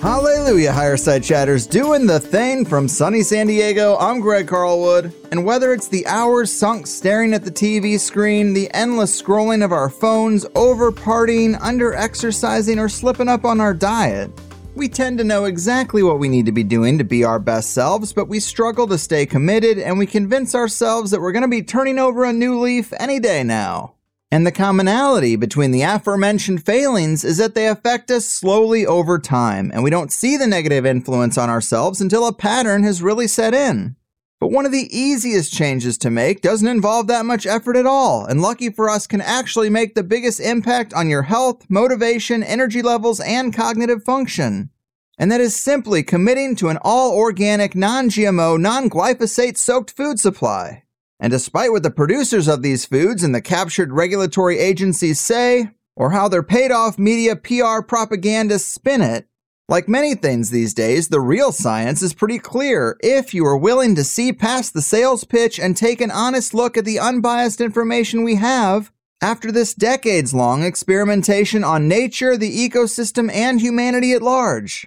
Hallelujah, Higher Side Chatters, doing the thing from sunny San Diego. I'm Greg Carlwood, and whether it's the hours sunk staring at the TV screen, the endless scrolling of our phones, over partying, under exercising, or slipping up on our diet, we tend to know exactly what we need to be doing to be our best selves, but we struggle to stay committed and we convince ourselves that we're going to be turning over a new leaf any day now. And the commonality between the aforementioned failings is that they affect us slowly over time, and we don't see the negative influence on ourselves until a pattern has really set in. But one of the easiest changes to make doesn't involve that much effort at all, and lucky for us can actually make the biggest impact on your health, motivation, energy levels, and cognitive function. And that is simply committing to an all organic, non GMO, non glyphosate soaked food supply. And despite what the producers of these foods and the captured regulatory agencies say, or how their paid off media PR propagandists spin it, like many things these days, the real science is pretty clear if you are willing to see past the sales pitch and take an honest look at the unbiased information we have after this decades long experimentation on nature, the ecosystem, and humanity at large.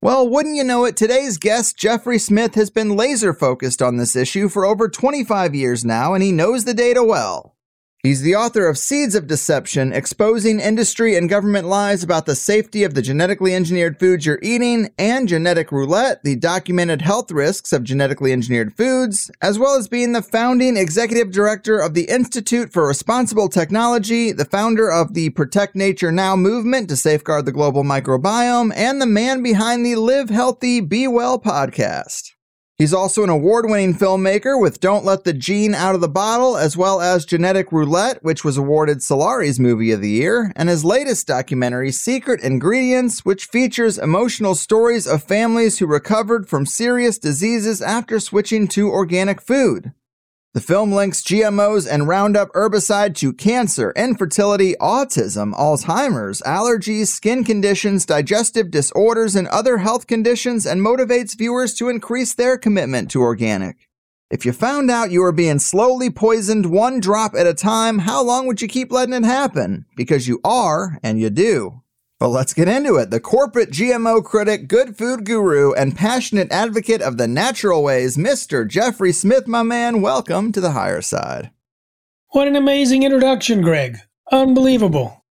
Well, wouldn't you know it, today's guest, Jeffrey Smith, has been laser focused on this issue for over 25 years now, and he knows the data well. He's the author of Seeds of Deception, exposing industry and government lies about the safety of the genetically engineered foods you're eating, and Genetic Roulette, the documented health risks of genetically engineered foods, as well as being the founding executive director of the Institute for Responsible Technology, the founder of the Protect Nature Now movement to safeguard the global microbiome, and the man behind the Live Healthy, Be Well podcast. He's also an award winning filmmaker with Don't Let the Gene Out of the Bottle, as well as Genetic Roulette, which was awarded Solari's Movie of the Year, and his latest documentary, Secret Ingredients, which features emotional stories of families who recovered from serious diseases after switching to organic food. The film links GMOs and Roundup herbicide to cancer, infertility, autism, Alzheimer's, allergies, skin conditions, digestive disorders, and other health conditions and motivates viewers to increase their commitment to organic. If you found out you were being slowly poisoned one drop at a time, how long would you keep letting it happen? Because you are, and you do. But let's get into it. The corporate GMO critic, good food guru, and passionate advocate of the natural ways, Mr. Jeffrey Smith, my man, welcome to the higher side. What an amazing introduction, Greg. Unbelievable.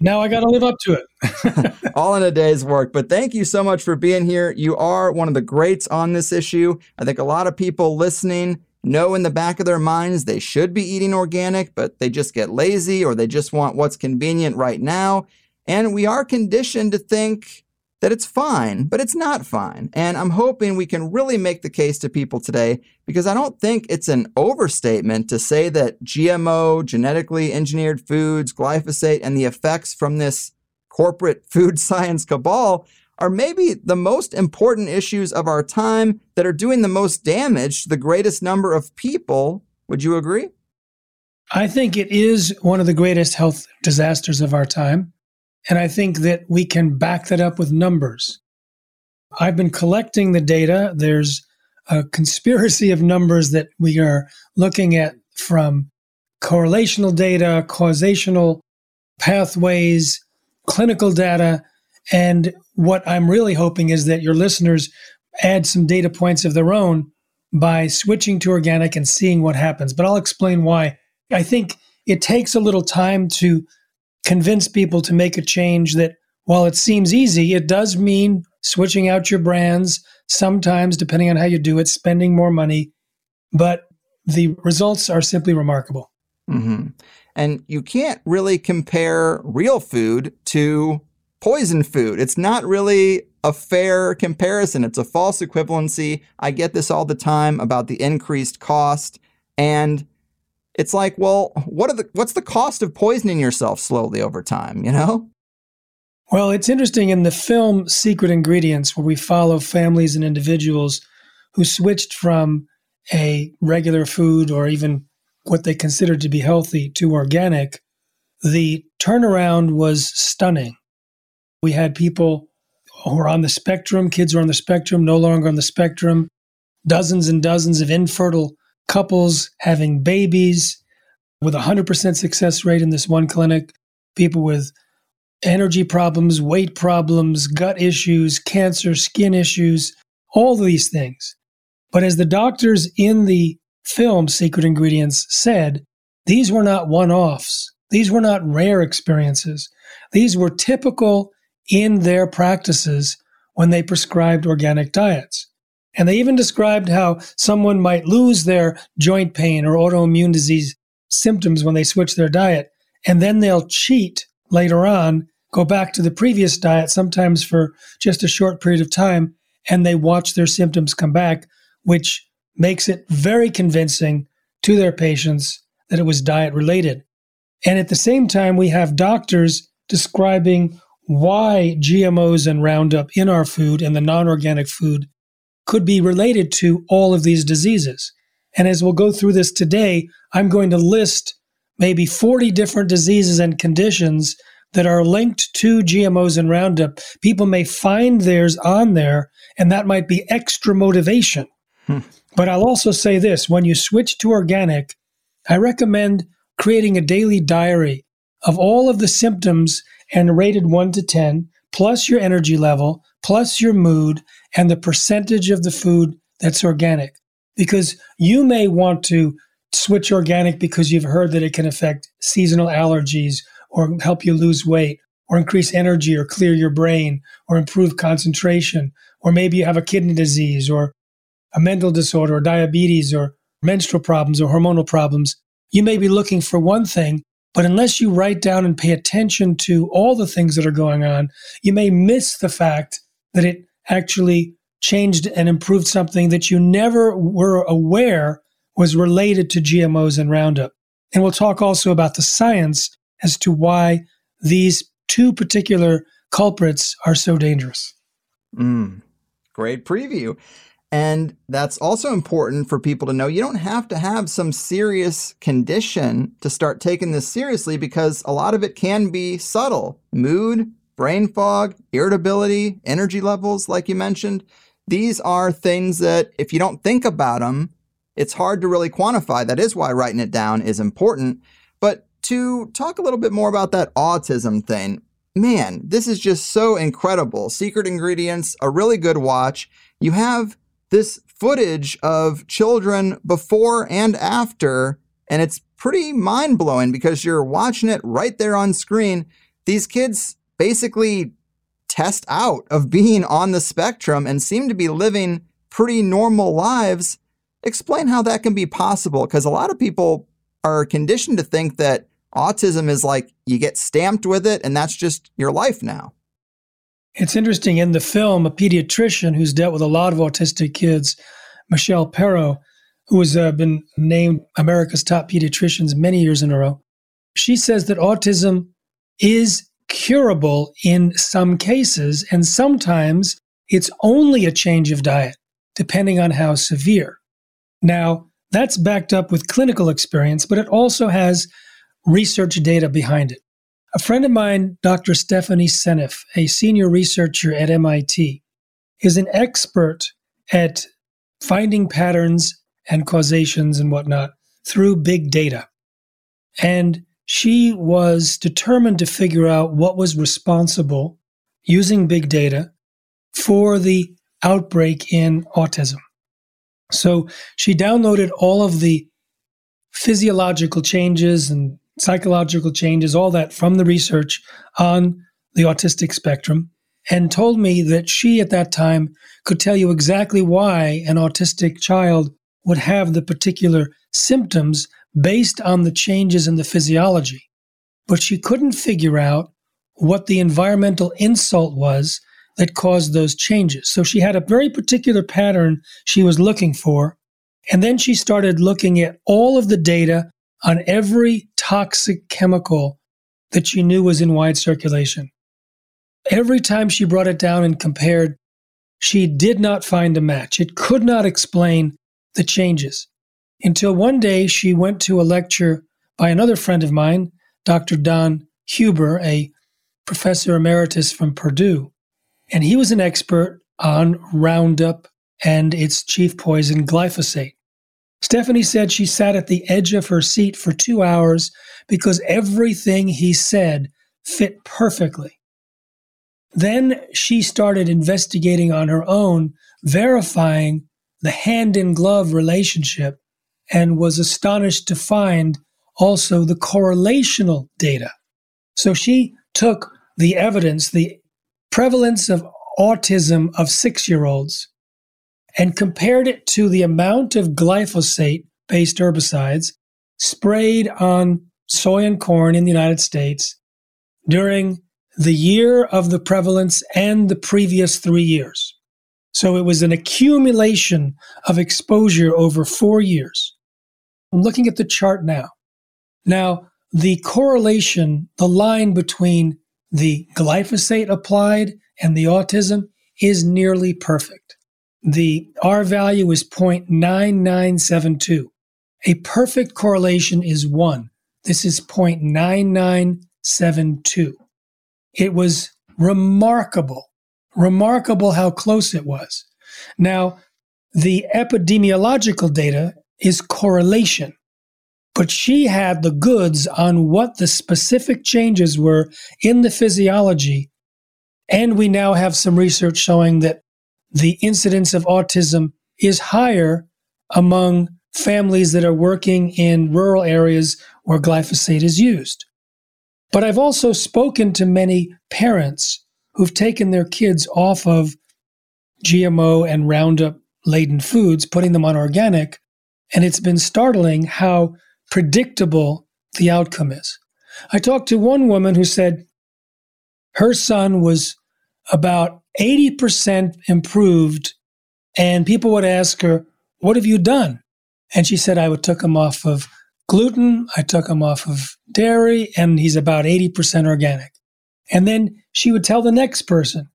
Now I got to live up to it. All in a day's work. But thank you so much for being here. You are one of the greats on this issue. I think a lot of people listening know in the back of their minds they should be eating organic, but they just get lazy or they just want what's convenient right now. And we are conditioned to think that it's fine, but it's not fine. And I'm hoping we can really make the case to people today because I don't think it's an overstatement to say that GMO, genetically engineered foods, glyphosate, and the effects from this corporate food science cabal are maybe the most important issues of our time that are doing the most damage to the greatest number of people. Would you agree? I think it is one of the greatest health disasters of our time. And I think that we can back that up with numbers. I've been collecting the data. There's a conspiracy of numbers that we are looking at from correlational data, causational pathways, clinical data. And what I'm really hoping is that your listeners add some data points of their own by switching to organic and seeing what happens. But I'll explain why. I think it takes a little time to convince people to make a change that while it seems easy, it does mean switching out your brands, sometimes, depending on how you do it, spending more money. But the results are simply remarkable. Mm-hmm. And you can't really compare real food to poison food. It's not really a fair comparison. It's a false equivalency. I get this all the time about the increased cost. And it's like, well, what are the what's the cost of poisoning yourself slowly over time, you know? Well, it's interesting in the film Secret Ingredients, where we follow families and individuals who switched from a regular food or even what they considered to be healthy to organic, the turnaround was stunning. We had people who were on the spectrum, kids who are on the spectrum, no longer on the spectrum, dozens and dozens of infertile couples having babies, with a 100% success rate in this one clinic, people with energy problems, weight problems, gut issues, cancer, skin issues, all these things. But as the doctors in the film Secret Ingredients said, these were not one offs. These were not rare experiences. These were typical in their practices when they prescribed organic diets. And they even described how someone might lose their joint pain or autoimmune disease symptoms when they switch their diet. And then they'll cheat later on, go back to the previous diet, sometimes for just a short period of time, and they watch their symptoms come back, which makes it very convincing to their patients that it was diet related. And at the same time, we have doctors describing why GMOs and Roundup in our food and the non organic food could be related to all of these diseases. And as we'll go through this today, I'm going to list maybe 40 different diseases and conditions that are linked to GMOs and Roundup. People may find theirs on there, and that might be extra motivation. Hmm. But I'll also say this when you switch to organic, I recommend creating a daily diary of all of the symptoms and rated 1 to 10, plus your energy level, plus your mood, and the percentage of the food that's organic. Because you may want to switch organic because you've heard that it can affect seasonal allergies or help you lose weight or increase energy or clear your brain or improve concentration. Or maybe you have a kidney disease or a mental disorder or diabetes or menstrual problems or hormonal problems. You may be looking for one thing, but unless you write down and pay attention to all the things that are going on, you may miss the fact that it actually changed and improved something that you never were aware was related to GMOs and Roundup. And we'll talk also about the science as to why these two particular culprits are so dangerous. Mm, great preview. And that's also important for people to know. You don't have to have some serious condition to start taking this seriously because a lot of it can be subtle mood, brain fog, irritability, energy levels, like you mentioned. These are things that if you don't think about them, it's hard to really quantify. That is why writing it down is important. But to talk a little bit more about that autism thing, man, this is just so incredible. Secret Ingredients, a really good watch. You have this footage of children before and after, and it's pretty mind blowing because you're watching it right there on screen. These kids basically test out of being on the spectrum and seem to be living pretty normal lives. Explain how that can be possible because a lot of people are conditioned to think that autism is like you get stamped with it and that's just your life now. It's interesting in the film, a pediatrician who's dealt with a lot of autistic kids, Michelle Perro, who has uh, been named America's top pediatricians many years in a row, she says that autism is curable in some cases, and sometimes it's only a change of diet, depending on how severe. Now, that's backed up with clinical experience, but it also has research data behind it. A friend of mine, Dr. Stephanie Seneff, a senior researcher at MIT, is an expert at finding patterns and causations and whatnot through big data. And she was determined to figure out what was responsible using big data for the outbreak in autism. So she downloaded all of the physiological changes and psychological changes, all that from the research on the autistic spectrum, and told me that she at that time could tell you exactly why an autistic child would have the particular symptoms based on the changes in the physiology. But she couldn't figure out what the environmental insult was that caused those changes. So she had a very particular pattern she was looking for. And then she started looking at all of the data on every toxic chemical that she knew was in wide circulation. Every time she brought it down and compared, she did not find a match. It could not explain the changes. Until one day she went to a lecture by another friend of mine, Dr. Don Huber, a professor emeritus from Purdue. And he was an expert on Roundup and its chief poison, glyphosate. Stephanie said she sat at the edge of her seat for two hours because everything he said fit perfectly. Then she started investigating on her own, verifying the hand in glove relationship, and was astonished to find also the correlational data. So she took the evidence, the prevalence of autism of six year olds, and compared it to the amount of glyphosate based herbicides sprayed on soy and corn in the United States during the year of the prevalence and the previous three years. So it was an accumulation of exposure over four years. I'm looking at the chart now. Now, the correlation, the line between the glyphosate applied and the autism is nearly perfect. The R value is 0.9972. A perfect correlation is 1. This is 0.9972. It was remarkable, remarkable how close it was. Now, the epidemiological data is correlation, but she had the goods on what the specific changes were in the physiology. And we now have some research showing that the incidence of autism is higher among families that are working in rural areas where glyphosate is used. But I've also spoken to many parents who've taken their kids off of GMO and Roundup laden foods, putting them on organic, and it's been startling how predictable the outcome is. I talked to one woman who said her son was about 80% improved, and people would ask her, What have you done? And she said, I took him off of gluten, I took him off of dairy, and he's about 80% organic. And then she would tell the next person,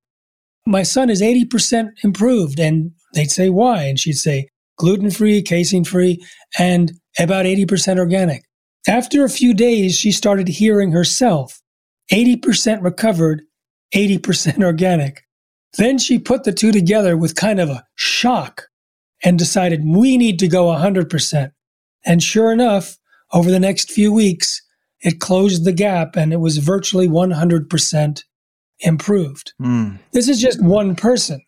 My son is 80% improved. And they'd say, Why? And she'd say, Gluten free, casein free, and about 80% organic. After a few days, she started hearing herself 80% recovered, 80% organic. Then she put the two together with kind of a shock and decided we need to go 100%. And sure enough, over the next few weeks, it closed the gap and it was virtually 100% improved. Mm. This is just one person,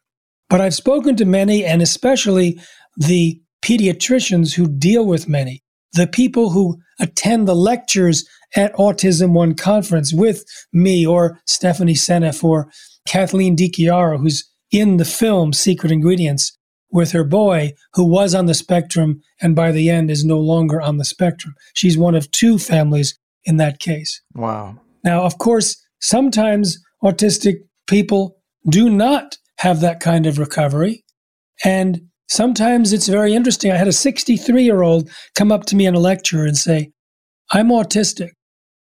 but I've spoken to many, and especially the pediatricians who deal with many, the people who attend the lectures at Autism One conference with me or Stephanie Seneff or Kathleen DiChiaro, who's in the film Secret Ingredients with her boy who was on the spectrum and by the end is no longer on the spectrum. She's one of two families in that case. Wow. Now, of course, sometimes autistic people do not have that kind of recovery. And sometimes it's very interesting. I had a 63 year old come up to me in a lecture and say, I'm autistic.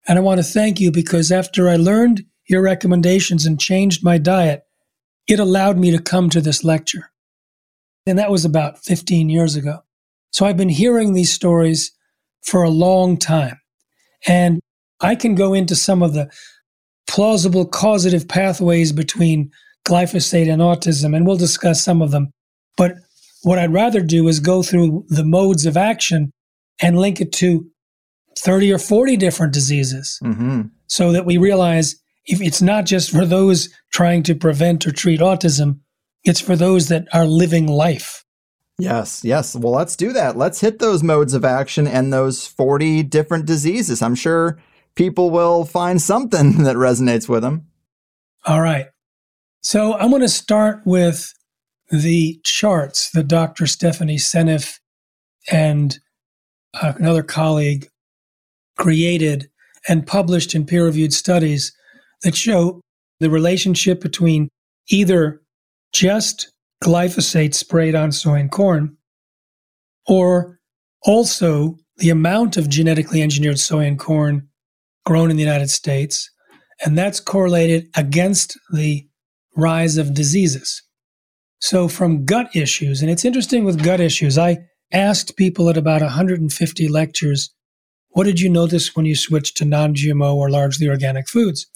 And I want to thank you because after I learned your recommendations and changed my diet, it allowed me to come to this lecture. And that was about 15 years ago. So I've been hearing these stories for a long time. And I can go into some of the plausible causative pathways between glyphosate and autism, and we'll discuss some of them. But what I'd rather do is go through the modes of action and link it to 30 or 40 different diseases mm-hmm. so that we realize if it's not just for those trying to prevent or treat autism, it's for those that are living life. Yes, yes. Well, let's do that. Let's hit those modes of action and those 40 different diseases. I'm sure people will find something that resonates with them. All right. So I'm going to start with the charts that Dr. Stephanie Seneff and uh, another colleague created and published in peer reviewed studies that show the relationship between either just glyphosate sprayed on soy and corn, or also the amount of genetically engineered soy and corn grown in the United States, and that's correlated against the rise of diseases. So, from gut issues, and it's interesting with gut issues, I asked people at about 150 lectures, what did you notice when you switched to non GMO or largely organic foods?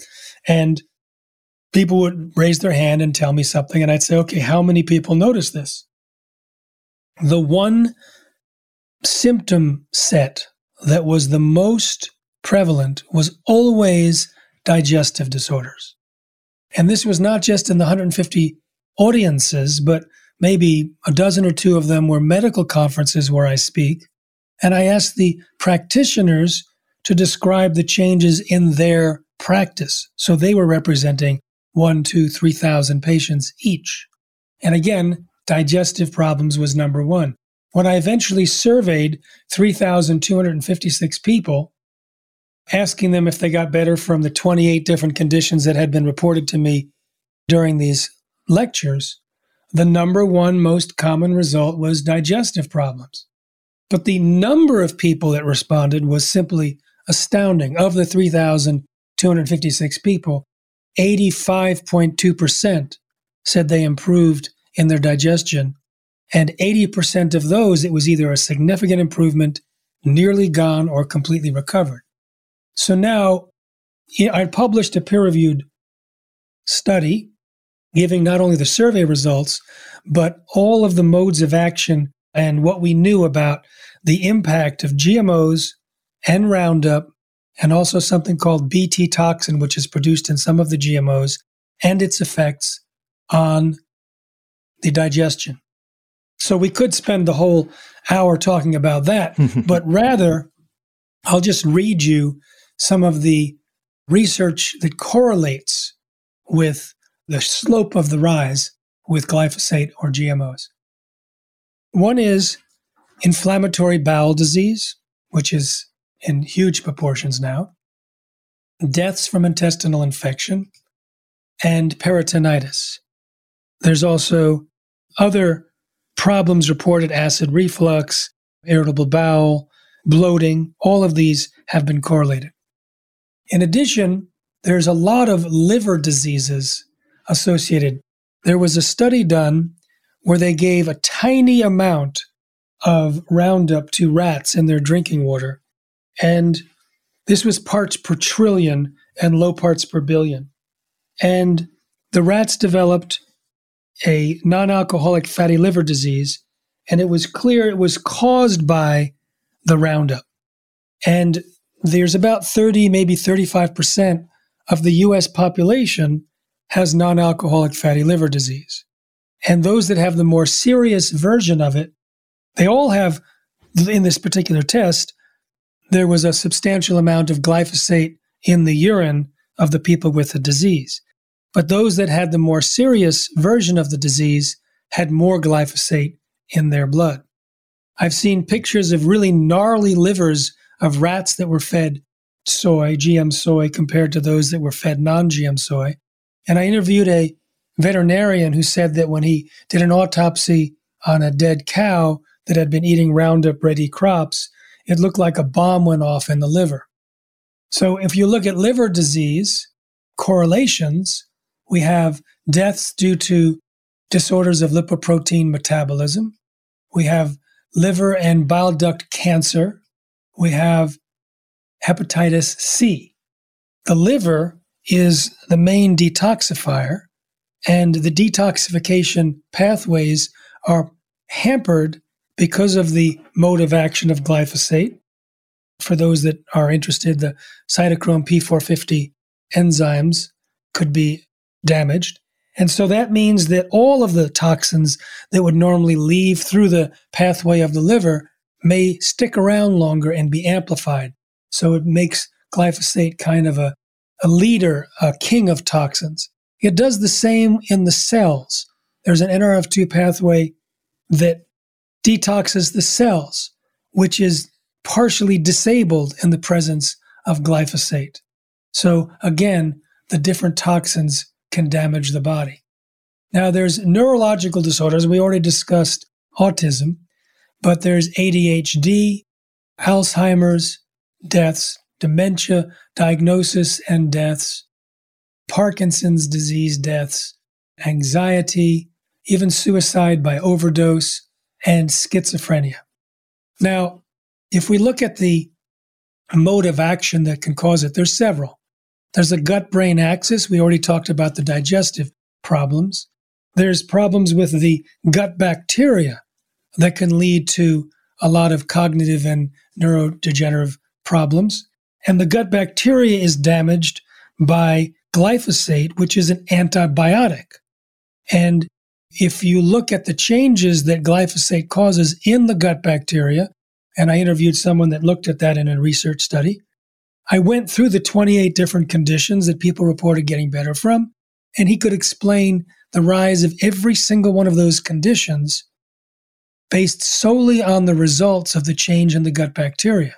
And people would raise their hand and tell me something, and I'd say, okay, how many people notice this? The one symptom set that was the most prevalent was always digestive disorders. And this was not just in the 150 audiences, but maybe a dozen or two of them were medical conferences where I speak. And I asked the practitioners to describe the changes in their practice. So they were representing one, two, 3,000 patients each. And again, digestive problems was number one. When I eventually surveyed 3,256 people, asking them if they got better from the 28 different conditions that had been reported to me during these lectures, the number one most common result was digestive problems. But the number of people that responded was simply astounding. Of the 3,256 people, 85.2% said they improved in their digestion. And 80% of those, it was either a significant improvement, nearly gone, or completely recovered. So now I published a peer reviewed study giving not only the survey results, but all of the modes of action and what we knew about the impact of GMOs and Roundup, and also something called Bt toxin, which is produced in some of the GMOs, and its effects on the digestion. So we could spend the whole hour talking about that, but rather, I'll just read you some of the research that correlates with the slope of the rise with glyphosate or GMOs. One is inflammatory bowel disease, which is in huge proportions now, deaths from intestinal infection, and peritonitis. There's also other problems reported acid reflux, irritable bowel, bloating. All of these have been correlated. In addition, there's a lot of liver diseases associated. There was a study done where they gave a tiny amount of Roundup to rats in their drinking water. And this was parts per trillion and low parts per billion. And the rats developed a non alcoholic fatty liver disease, and it was clear it was caused by the Roundup. And there's about 30, maybe 35% of the US population has non alcoholic fatty liver disease. And those that have the more serious version of it, they all have, in this particular test, there was a substantial amount of glyphosate in the urine of the people with the disease. But those that had the more serious version of the disease had more glyphosate in their blood. I've seen pictures of really gnarly livers of rats that were fed soy, GM soy, compared to those that were fed non GM soy. And I interviewed a veterinarian who said that when he did an autopsy on a dead cow that had been eating Roundup ready crops, it looked like a bomb went off in the liver. So if you look at liver disease correlations, we have deaths due to disorders of lipoprotein metabolism. We have liver and bile duct cancer. We have hepatitis C. The liver is the main detoxifier, and the detoxification pathways are hampered because of the mode of action of glyphosate. For those that are interested, the cytochrome P450 enzymes could be damaged. And so that means that all of the toxins that would normally leave through the pathway of the liver may stick around longer and be amplified. So it makes glyphosate kind of a a leader, a king of toxins. It does the same in the cells. There's an NRF2 pathway that detoxes the cells, which is partially disabled in the presence of glyphosate. So again, the different toxins can damage the body. Now, there's neurological disorders. We already discussed autism, but there's ADHD, Alzheimer's, deaths, dementia diagnosis and deaths, Parkinson's disease deaths, anxiety, even suicide by overdose, and schizophrenia. Now, if we look at the mode of action that can cause it, there's several. There's a gut brain axis. We already talked about the digestive problems. There's problems with the gut bacteria that can lead to a lot of cognitive and neurodegenerative problems. And the gut bacteria is damaged by glyphosate, which is an antibiotic. And if you look at the changes that glyphosate causes in the gut bacteria, and I interviewed someone that looked at that in a research study, I went through the 28 different conditions that people reported getting better from, and he could explain the rise of every single one of those conditions based solely on the results of the change in the gut bacteria.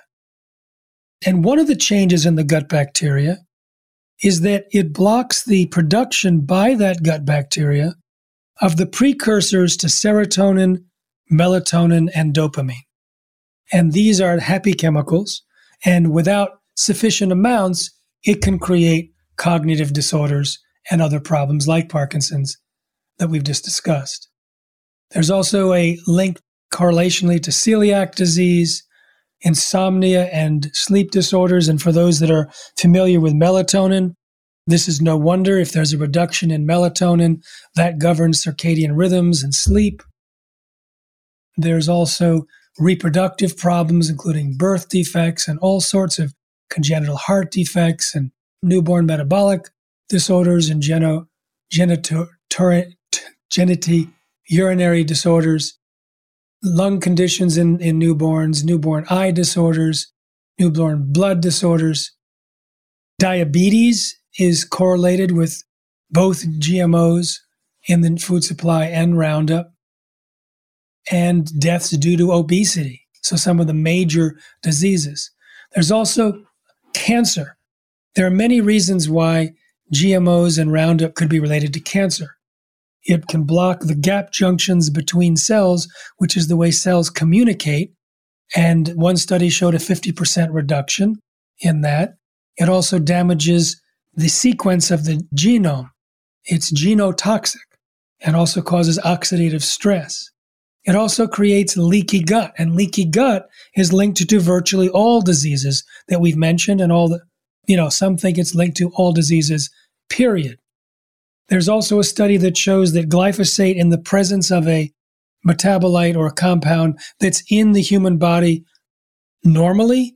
And one of the changes in the gut bacteria is that it blocks the production by that gut bacteria of the precursors to serotonin, melatonin, and dopamine. And these are happy chemicals. And without sufficient amounts, it can create cognitive disorders and other problems like Parkinson's that we've just discussed. There's also a link correlationally to celiac disease, insomnia, and sleep disorders. And for those that are familiar with melatonin, this is no wonder if there's a reduction in melatonin that governs circadian rhythms and sleep. There's also reproductive problems, including birth defects and all sorts of congenital heart defects and newborn metabolic disorders and geno, genito, geniti urinary disorders, lung conditions in, in newborns, newborn eye disorders, newborn blood disorders. Diabetes is correlated with both GMOs in the food supply and Roundup, and deaths due to obesity. So, some of the major diseases. There's also cancer. There are many reasons why GMOs and Roundup could be related to cancer. It can block the gap junctions between cells, which is the way cells communicate. And one study showed a 50% reduction in that. It also damages the sequence of the genome. It's genotoxic and also causes oxidative stress. It also creates leaky gut, and leaky gut is linked to virtually all diseases that we've mentioned, and all the, you know, some think it's linked to all diseases, period. There's also a study that shows that glyphosate, in the presence of a metabolite or a compound that's in the human body normally,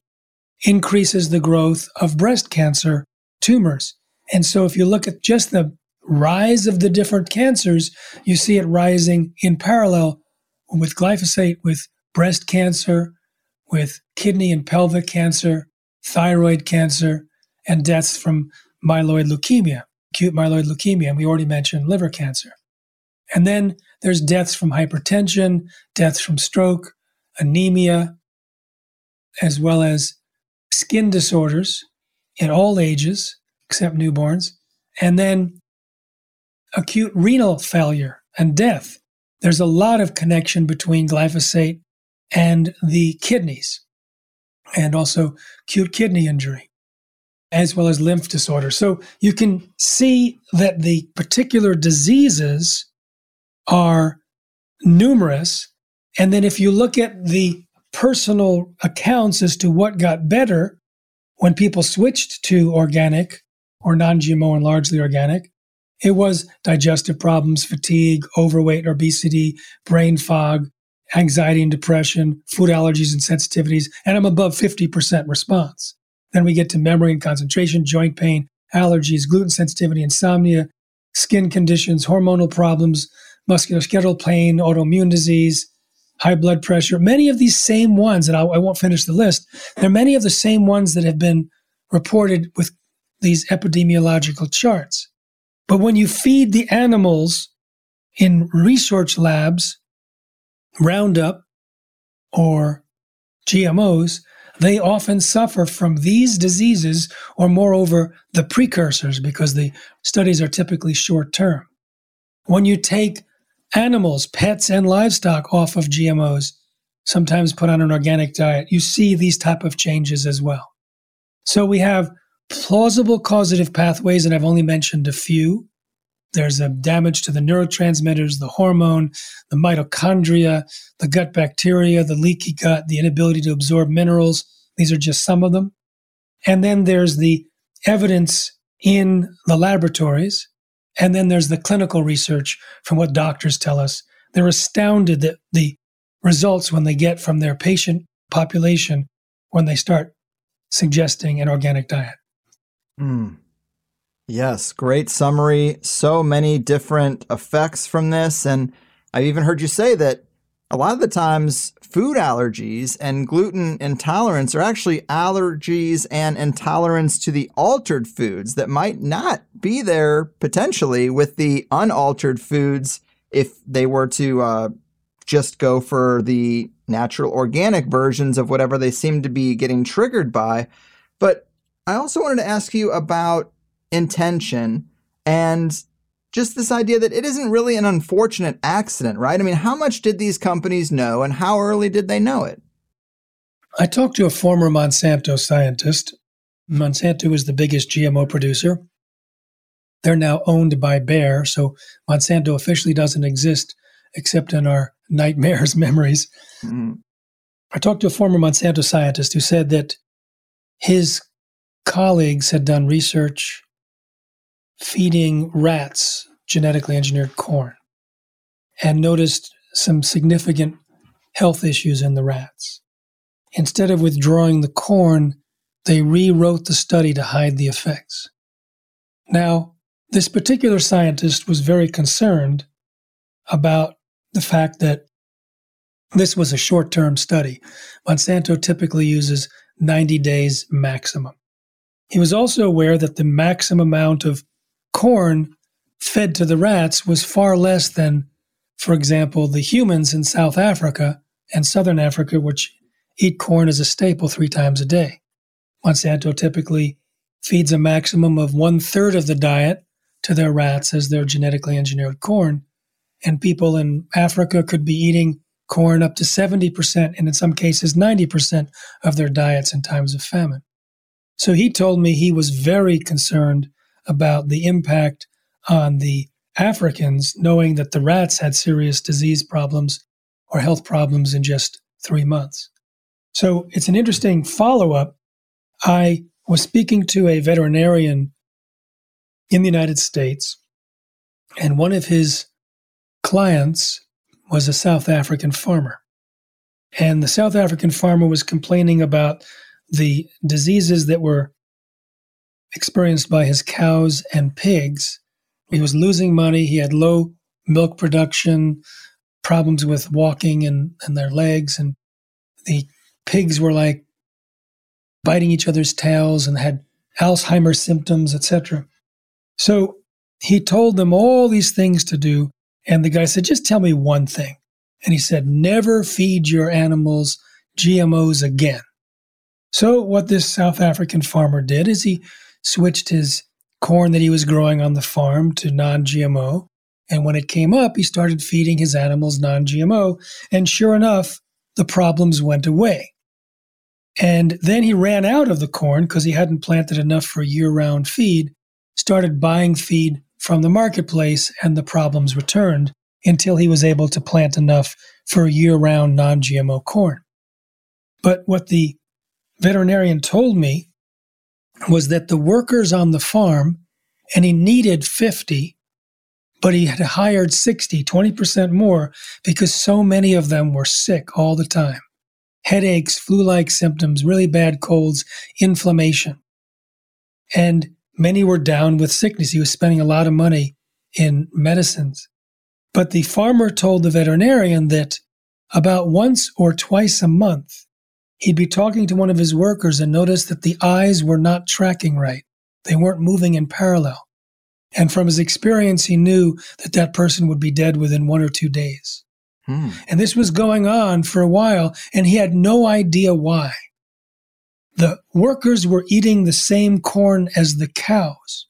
increases the growth of breast cancer tumors. And so if you look at just the rise of the different cancers, you see it rising in parallel with glyphosate, with breast cancer, with kidney and pelvic cancer, thyroid cancer, and deaths from myeloid leukemia, acute myeloid leukemia. And we already mentioned liver cancer. And then there's deaths from hypertension, deaths from stroke, anemia, as well as skin disorders in all ages, except newborns, and then acute renal failure and death. There's a lot of connection between glyphosate and the kidneys, and also acute kidney injury, as well as lymph disorders. So you can see that the particular diseases are numerous. And then if you look at the personal accounts as to what got better when people switched to organic or non GMO and largely organic, it was digestive problems, fatigue, overweight, obesity, brain fog, anxiety and depression, food allergies and sensitivities, and I'm above 50% response. Then we get to memory and concentration, joint pain, allergies, gluten sensitivity, insomnia, skin conditions, hormonal problems, musculoskeletal pain, autoimmune disease, high blood pressure. Many of these same ones, and I, I won't finish the list, there are many of the same ones that have been reported with these epidemiological charts. But when you feed the animals in research labs Roundup or GMOs, they often suffer from these diseases or, moreover, the precursors because the studies are typically short term. When you take animals, pets, and livestock off of GMOs, sometimes put on an organic diet, you see these type of changes as well. So we have plausible causative pathways, and I've only mentioned a few. There's a damage to the neurotransmitters, the hormone, the mitochondria, the gut bacteria, the leaky gut, the inability to absorb minerals. These are just some of them. And then there's the evidence in the laboratories. And then there's the clinical research from what doctors tell us. They're astounded that the results when they get from their patient population when they start suggesting an organic diet. Mm. Yes, great summary. So many different effects from this. And I've even heard you say that a lot of the times food allergies and gluten intolerance are actually allergies and intolerance to the altered foods that might not be there potentially with the unaltered foods if they were to uh, just go for the natural organic versions of whatever they seem to be getting triggered by. But I also wanted to ask you about intention and just this idea that it isn't really an unfortunate accident, right? I mean, how much did these companies know and how early did they know it? I talked to a former Monsanto scientist. Monsanto is the biggest GMO producer. They're now owned by Bayer, so Monsanto officially doesn't exist except in our nightmares memories. Mm-hmm. I talked to a former Monsanto scientist who said that his colleagues had done research feeding rats genetically engineered corn and noticed some significant health issues in the rats. Instead of withdrawing the corn, they rewrote the study to hide the effects. Now, this particular scientist was very concerned about the fact that this was a short term study. Monsanto typically uses 90 days maximum. He was also aware that the maximum amount of corn fed to the rats was far less than, for example, the humans in South Africa and Southern Africa, which eat corn as a staple three times a day. Monsanto typically feeds a maximum of one third of the diet to their rats as their genetically engineered corn. And people in Africa could be eating corn up to 70% and in some cases 90% of their diets in times of famine. So he told me he was very concerned about the impact on the Africans, knowing that the rats had serious disease problems or health problems in just three months. So it's an interesting follow up. I was speaking to a veterinarian in the United States, and one of his clients was a South African farmer. And the South African farmer was complaining about the diseases that were experienced by his cows and pigs. He was losing money. He had low milk production, problems with walking and, and their legs. And the pigs were like biting each other's tails and had Alzheimer's symptoms, etc. So he told them all these things to do. And the guy said, just tell me one thing. And he said, never feed your animals GMOs again. So, what this South African farmer did is he switched his corn that he was growing on the farm to non GMO. And when it came up, he started feeding his animals non GMO. And sure enough, the problems went away. And then he ran out of the corn because he hadn't planted enough for year round feed, started buying feed from the marketplace, and the problems returned until he was able to plant enough for year round non GMO corn. But what the veterinarian told me was that the workers on the farm, and he needed 50, but he had hired 60, 20% more because so many of them were sick all the time. Headaches, flu like symptoms, really bad colds, inflammation. And many were down with sickness. He was spending a lot of money in medicines. But the farmer told the veterinarian that about once or twice a month, he'd be talking to one of his workers and notice that the eyes were not tracking right. They weren't moving in parallel. And from his experience, he knew that that person would be dead within one or two days. Hmm. And this was going on for a while, and he had no idea why. The workers were eating the same corn as the cows.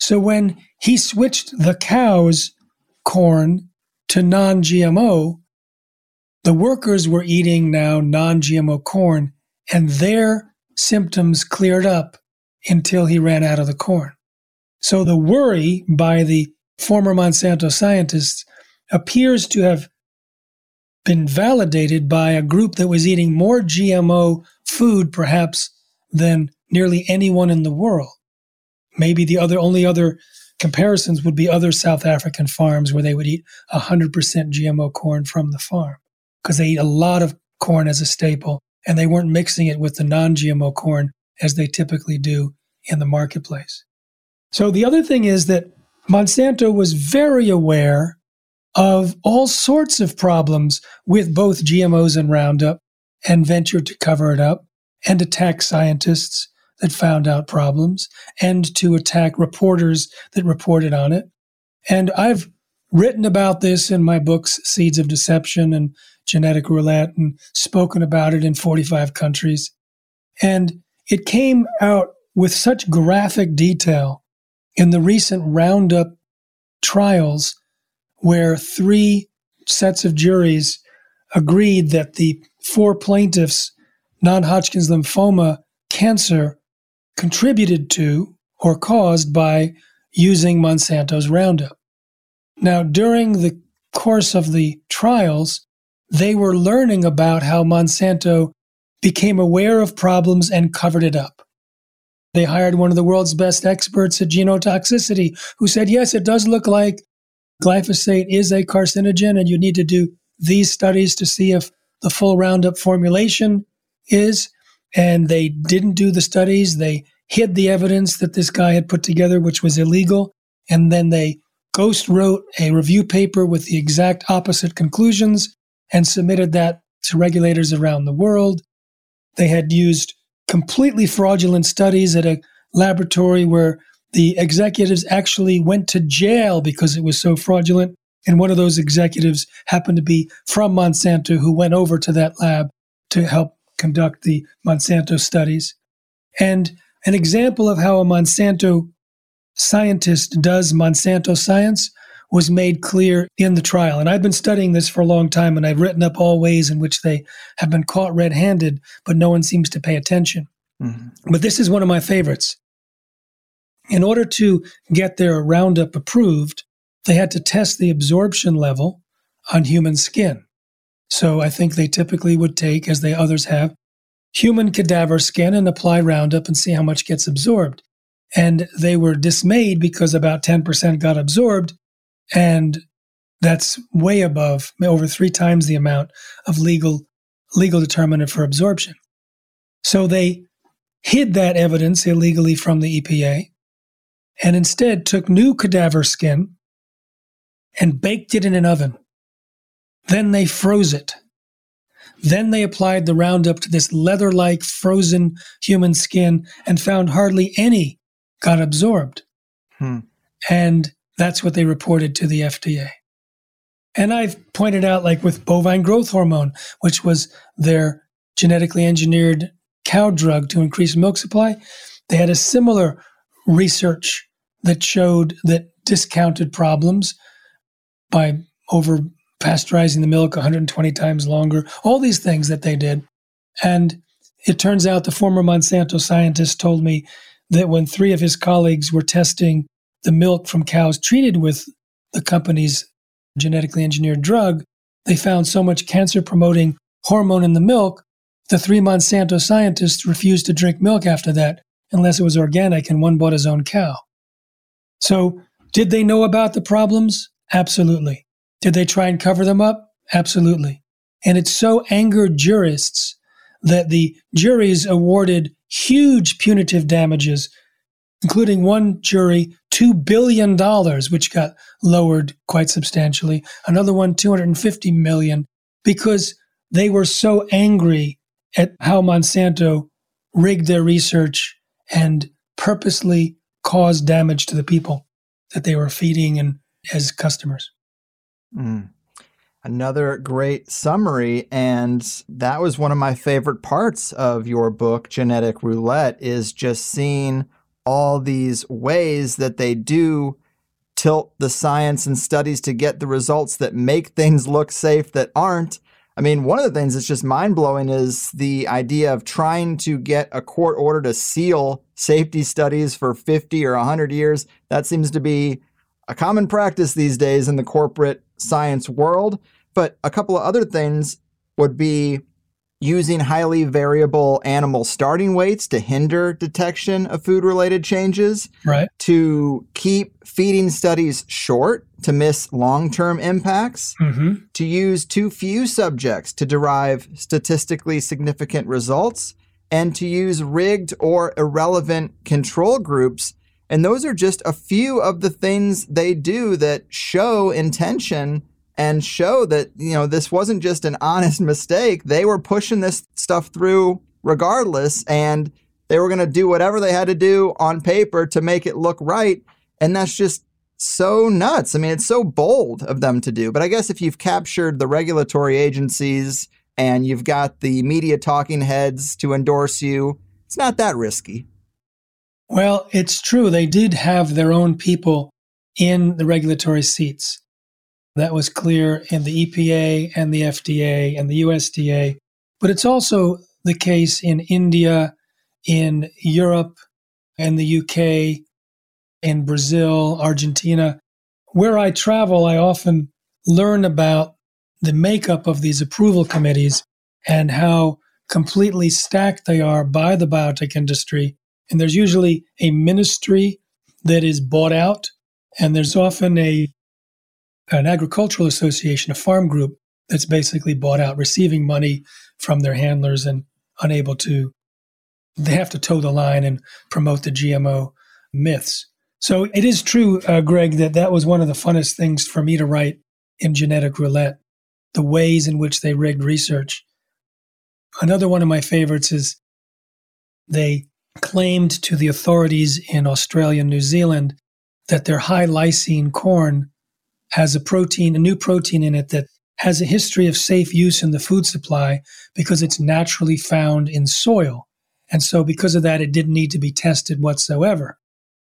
So when he switched the cows' corn to non GMO, the workers were eating now non GMO corn, and their symptoms cleared up until he ran out of the corn. So the worry by the former Monsanto scientists appears to have been validated by a group that was eating more GMO food, perhaps, than nearly anyone in the world. Maybe the other only other comparisons would be other South African farms where they would eat 100% GMO corn from the farm. Because they eat a lot of corn as a staple and they weren't mixing it with the non GMO corn as they typically do in the marketplace. So the other thing is that Monsanto was very aware of all sorts of problems with both GMOs and Roundup and ventured to cover it up and attack scientists that found out problems and to attack reporters that reported on it. And I've written about this in my books, Seeds of Deception and Genetic Roulette, and spoken about it in 45 countries. And it came out with such graphic detail in the recent Roundup trials where three sets of juries agreed that the four plaintiffs' non Hodgkin's lymphoma cancer contributed to or caused by using Monsanto's Roundup. Now, during the course of the trials, they were learning about how Monsanto became aware of problems and covered it up. They hired one of the world's best experts at genotoxicity who said, yes, it does look like glyphosate is a carcinogen, and you need to do these studies to see if the full Roundup formulation is. And they didn't do the studies. They hid the evidence that this guy had put together, which was illegal. And then they ghost wrote a review paper with the exact opposite conclusions and submitted that to regulators around the world. They had used completely fraudulent studies at a laboratory where the executives actually went to jail because it was so fraudulent. And one of those executives happened to be from Monsanto who went over to that lab to help conduct the Monsanto studies. And an example of how a Monsanto scientist does Monsanto science was made clear in the trial. And I've been studying this for a long time and I've written up all ways in which they have been caught red handed, but no one seems to pay attention. Mm-hmm. But this is one of my favorites. In order to get their Roundup approved, they had to test the absorption level on human skin. So I think they typically would take, as they others have, human cadaver skin and apply Roundup and see how much gets absorbed. And they were dismayed because about 10% got absorbed. And that's way above, over three times the amount of legal, legal determinant for absorption. So they hid that evidence illegally from the EPA and instead took new cadaver skin and baked it in an oven. Then they froze it. Then they applied the Roundup to this leather like frozen human skin and found hardly any got absorbed. Hmm. And that's what they reported to the FDA. And I've pointed out, like with bovine growth hormone, which was their genetically engineered cow drug to increase milk supply, they had a similar research that showed that discounted problems by over pasteurizing the milk 120 times longer, all these things that they did. And it turns out the former Monsanto scientist told me that when three of his colleagues were testing the milk from cows treated with the company's genetically engineered drug, they found so much cancer promoting hormone in the milk, the three Monsanto scientists refused to drink milk after that unless it was organic and one bought his own cow. So, did they know about the problems? Absolutely. Did they try and cover them up? Absolutely. And it so angered jurists that the juries awarded huge punitive damages, including one jury $2 billion, which got lowered quite substantially, another one 250 million, because they were so angry at how Monsanto rigged their research and purposely caused damage to the people that they were feeding and as customers. Mm. Another great summary, and that was one of my favorite parts of your book, Genetic Roulette, is just seeing all these ways that they do tilt the science and studies to get the results that make things look safe that aren't. I mean, one of the things that's just mind blowing is the idea of trying to get a court order to seal safety studies for 50 or 100 years. That seems to be a common practice these days in the corporate science world. But a couple of other things would be using highly variable animal starting weights to hinder detection of food related changes, right. to keep feeding studies short to miss long term impacts, mm-hmm. to use too few subjects to derive statistically significant results, and to use rigged or irrelevant control groups. And those are just a few of the things they do that show intention and show that, you know, this wasn't just an honest mistake. They were pushing this stuff through regardless, and they were going to do whatever they had to do on paper to make it look right. And that's just so nuts. I mean, it's so bold of them to do. But I guess if you've captured the regulatory agencies and you've got the media talking heads to endorse you, it's not that risky. Well, it's true. They did have their own people in the regulatory seats. That was clear in the EPA and the FDA and the USDA. But it's also the case in India, in Europe, and the UK, in Brazil, Argentina. Where I travel, I often learn about the makeup of these approval committees and how completely stacked they are by the biotech industry. And there's usually a ministry that is bought out, and there's often a an agricultural association, a farm group that's basically bought out, receiving money from their handlers and unable to, they have to toe the line and promote the GMO myths. So it is true, uh, Greg, that that was one of the funnest things for me to write in Genetic Roulette, the ways in which they rigged research. Another one of my favorites is they claimed to the authorities in Australia and New Zealand that their high lysine corn has a protein, a new protein in it that has a history of safe use in the food supply because it's naturally found in soil. And so, because of that, it didn't need to be tested whatsoever.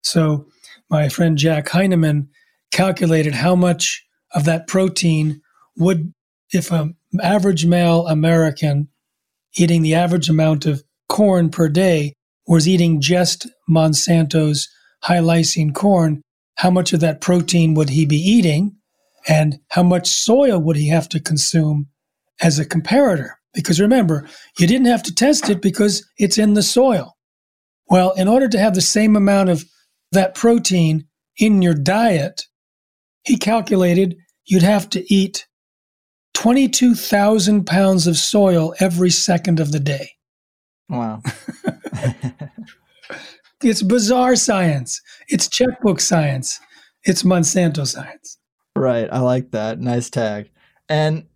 So, my friend Jack Heinemann calculated how much of that protein would, if an average male American eating the average amount of corn per day was eating just Monsanto's high lysine corn, how much of that protein would he be eating? And how much soil would he have to consume as a comparator? Because remember, you didn't have to test it because it's in the soil. Well, in order to have the same amount of that protein in your diet, he calculated you'd have to eat 22,000 pounds of soil every second of the day. Wow. it's bizarre science. It's checkbook science. It's Monsanto science. Right. I like that. Nice tag. And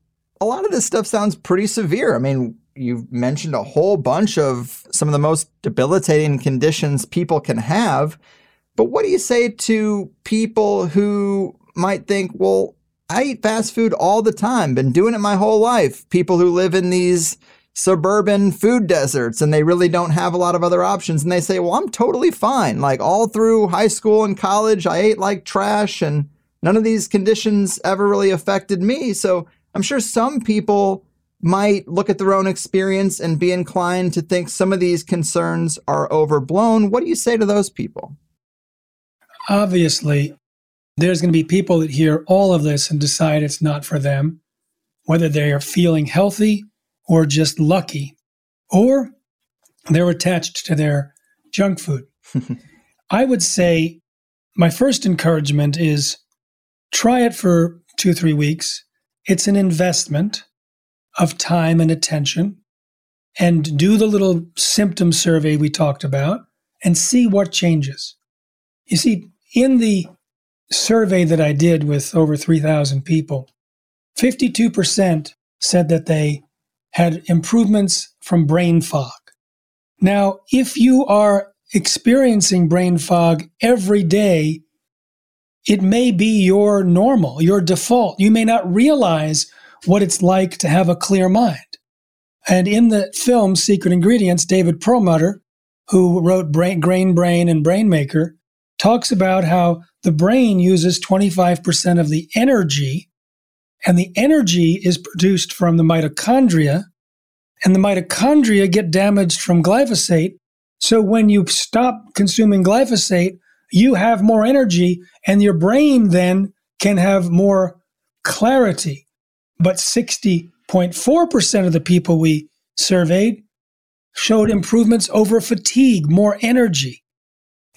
a lot of this stuff sounds pretty severe. I mean, you've mentioned a whole bunch of some of the most debilitating conditions people can have. But what do you say to people who might think, well, I eat fast food all the time, been doing it my whole life. People who live in these suburban food deserts and they really don't have a lot of other options. And they say, well, I'm totally fine. Like all through high school and college, I ate like trash and none of these conditions ever really affected me. So I'm sure some people might look at their own experience and be inclined to think some of these concerns are overblown. What do you say to those people? Obviously, there's going to be people that hear all of this and decide it's not for them, whether they are feeling healthy or just lucky, or they're attached to their junk food. I would say my first encouragement is try it for two, three weeks. It's an investment of time and attention. And do the little symptom survey we talked about and see what changes. You see, in the survey that I did with over 3,000 people, 52% said that they had improvements from brain fog. Now, if you are experiencing brain fog every day, it may be your normal, your default. You may not realize what it's like to have a clear mind. And in the film Secret Ingredients, David Perlmutter, who wrote Brain, Grain Brain and Brainmaker, talks about how the brain uses 25% of the energy, and the energy is produced from the mitochondria, and the mitochondria get damaged from glyphosate. So when you stop consuming glyphosate, you have more energy, and your brain then can have more clarity. But 60.4% of the people we surveyed showed improvements over fatigue, more energy.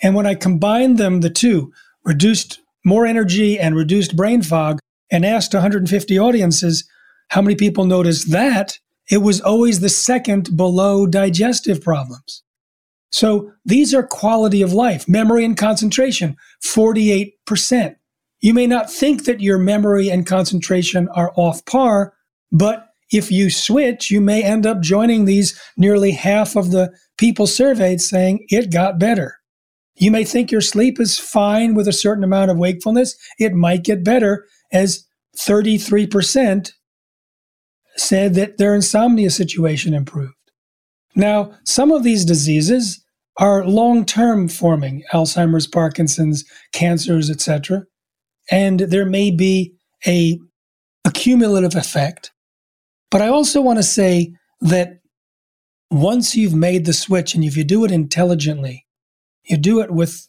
And when I combined them, the two, reduced more energy and reduced brain fog, and asked 150 audiences how many people noticed that, it was always the second below digestive problems. So these are quality of life, memory and concentration, 48%. You may not think that your memory and concentration are off par, but if you switch, you may end up joining these nearly half of the people surveyed saying it got better. You may think your sleep is fine with a certain amount of wakefulness. It might get better, as 33% said that their insomnia situation improved. Now, some of these diseases are long-term forming, Alzheimer's, Parkinson's, cancers, etc. And there may be a accumulative effect but I also want to say that once you've made the switch and if you do it intelligently, you do it with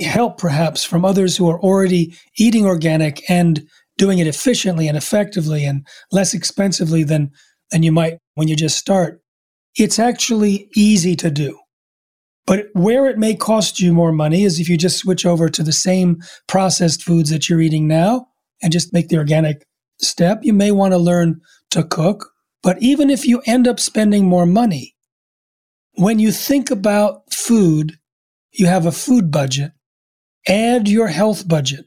help perhaps from others who are already eating organic and doing it efficiently and effectively and less expensively than, than you might when you just start, it's actually easy to do. But where it may cost you more money is if you just switch over to the same processed foods that you're eating now and just make the organic step. You may want to learn to cook. But even if you end up spending more money, when you think about food, you have a food budget. Add your health budget.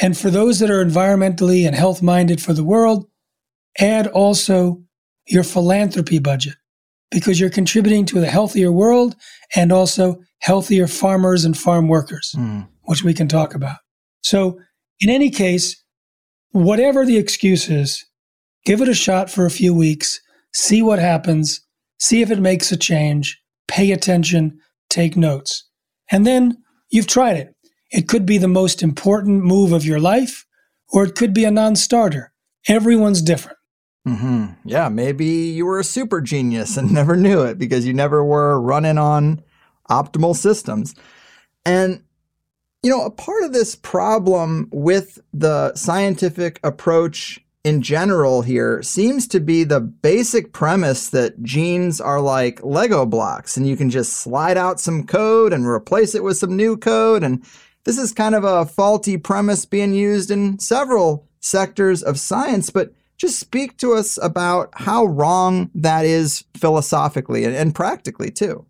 And for those that are environmentally and health minded for the world, add also your philanthropy budget because you're contributing to a healthier world and also healthier farmers and farm workers, mm. which we can talk about. So, in any case, whatever the excuse is, give it a shot for a few weeks, see what happens, see if it makes a change, pay attention, take notes. And then you've tried it. It could be the most important move of your life, or it could be a non starter. Everyone's different. Mm-hmm. Yeah, maybe you were a super genius and never knew it because you never were running on optimal systems. And, you know, a part of this problem with the scientific approach in general here seems to be the basic premise that genes are like Lego blocks and you can just slide out some code and replace it with some new code. And this is kind of a faulty premise being used in several sectors of science, but just speak to us about how wrong that is philosophically and, and practically too.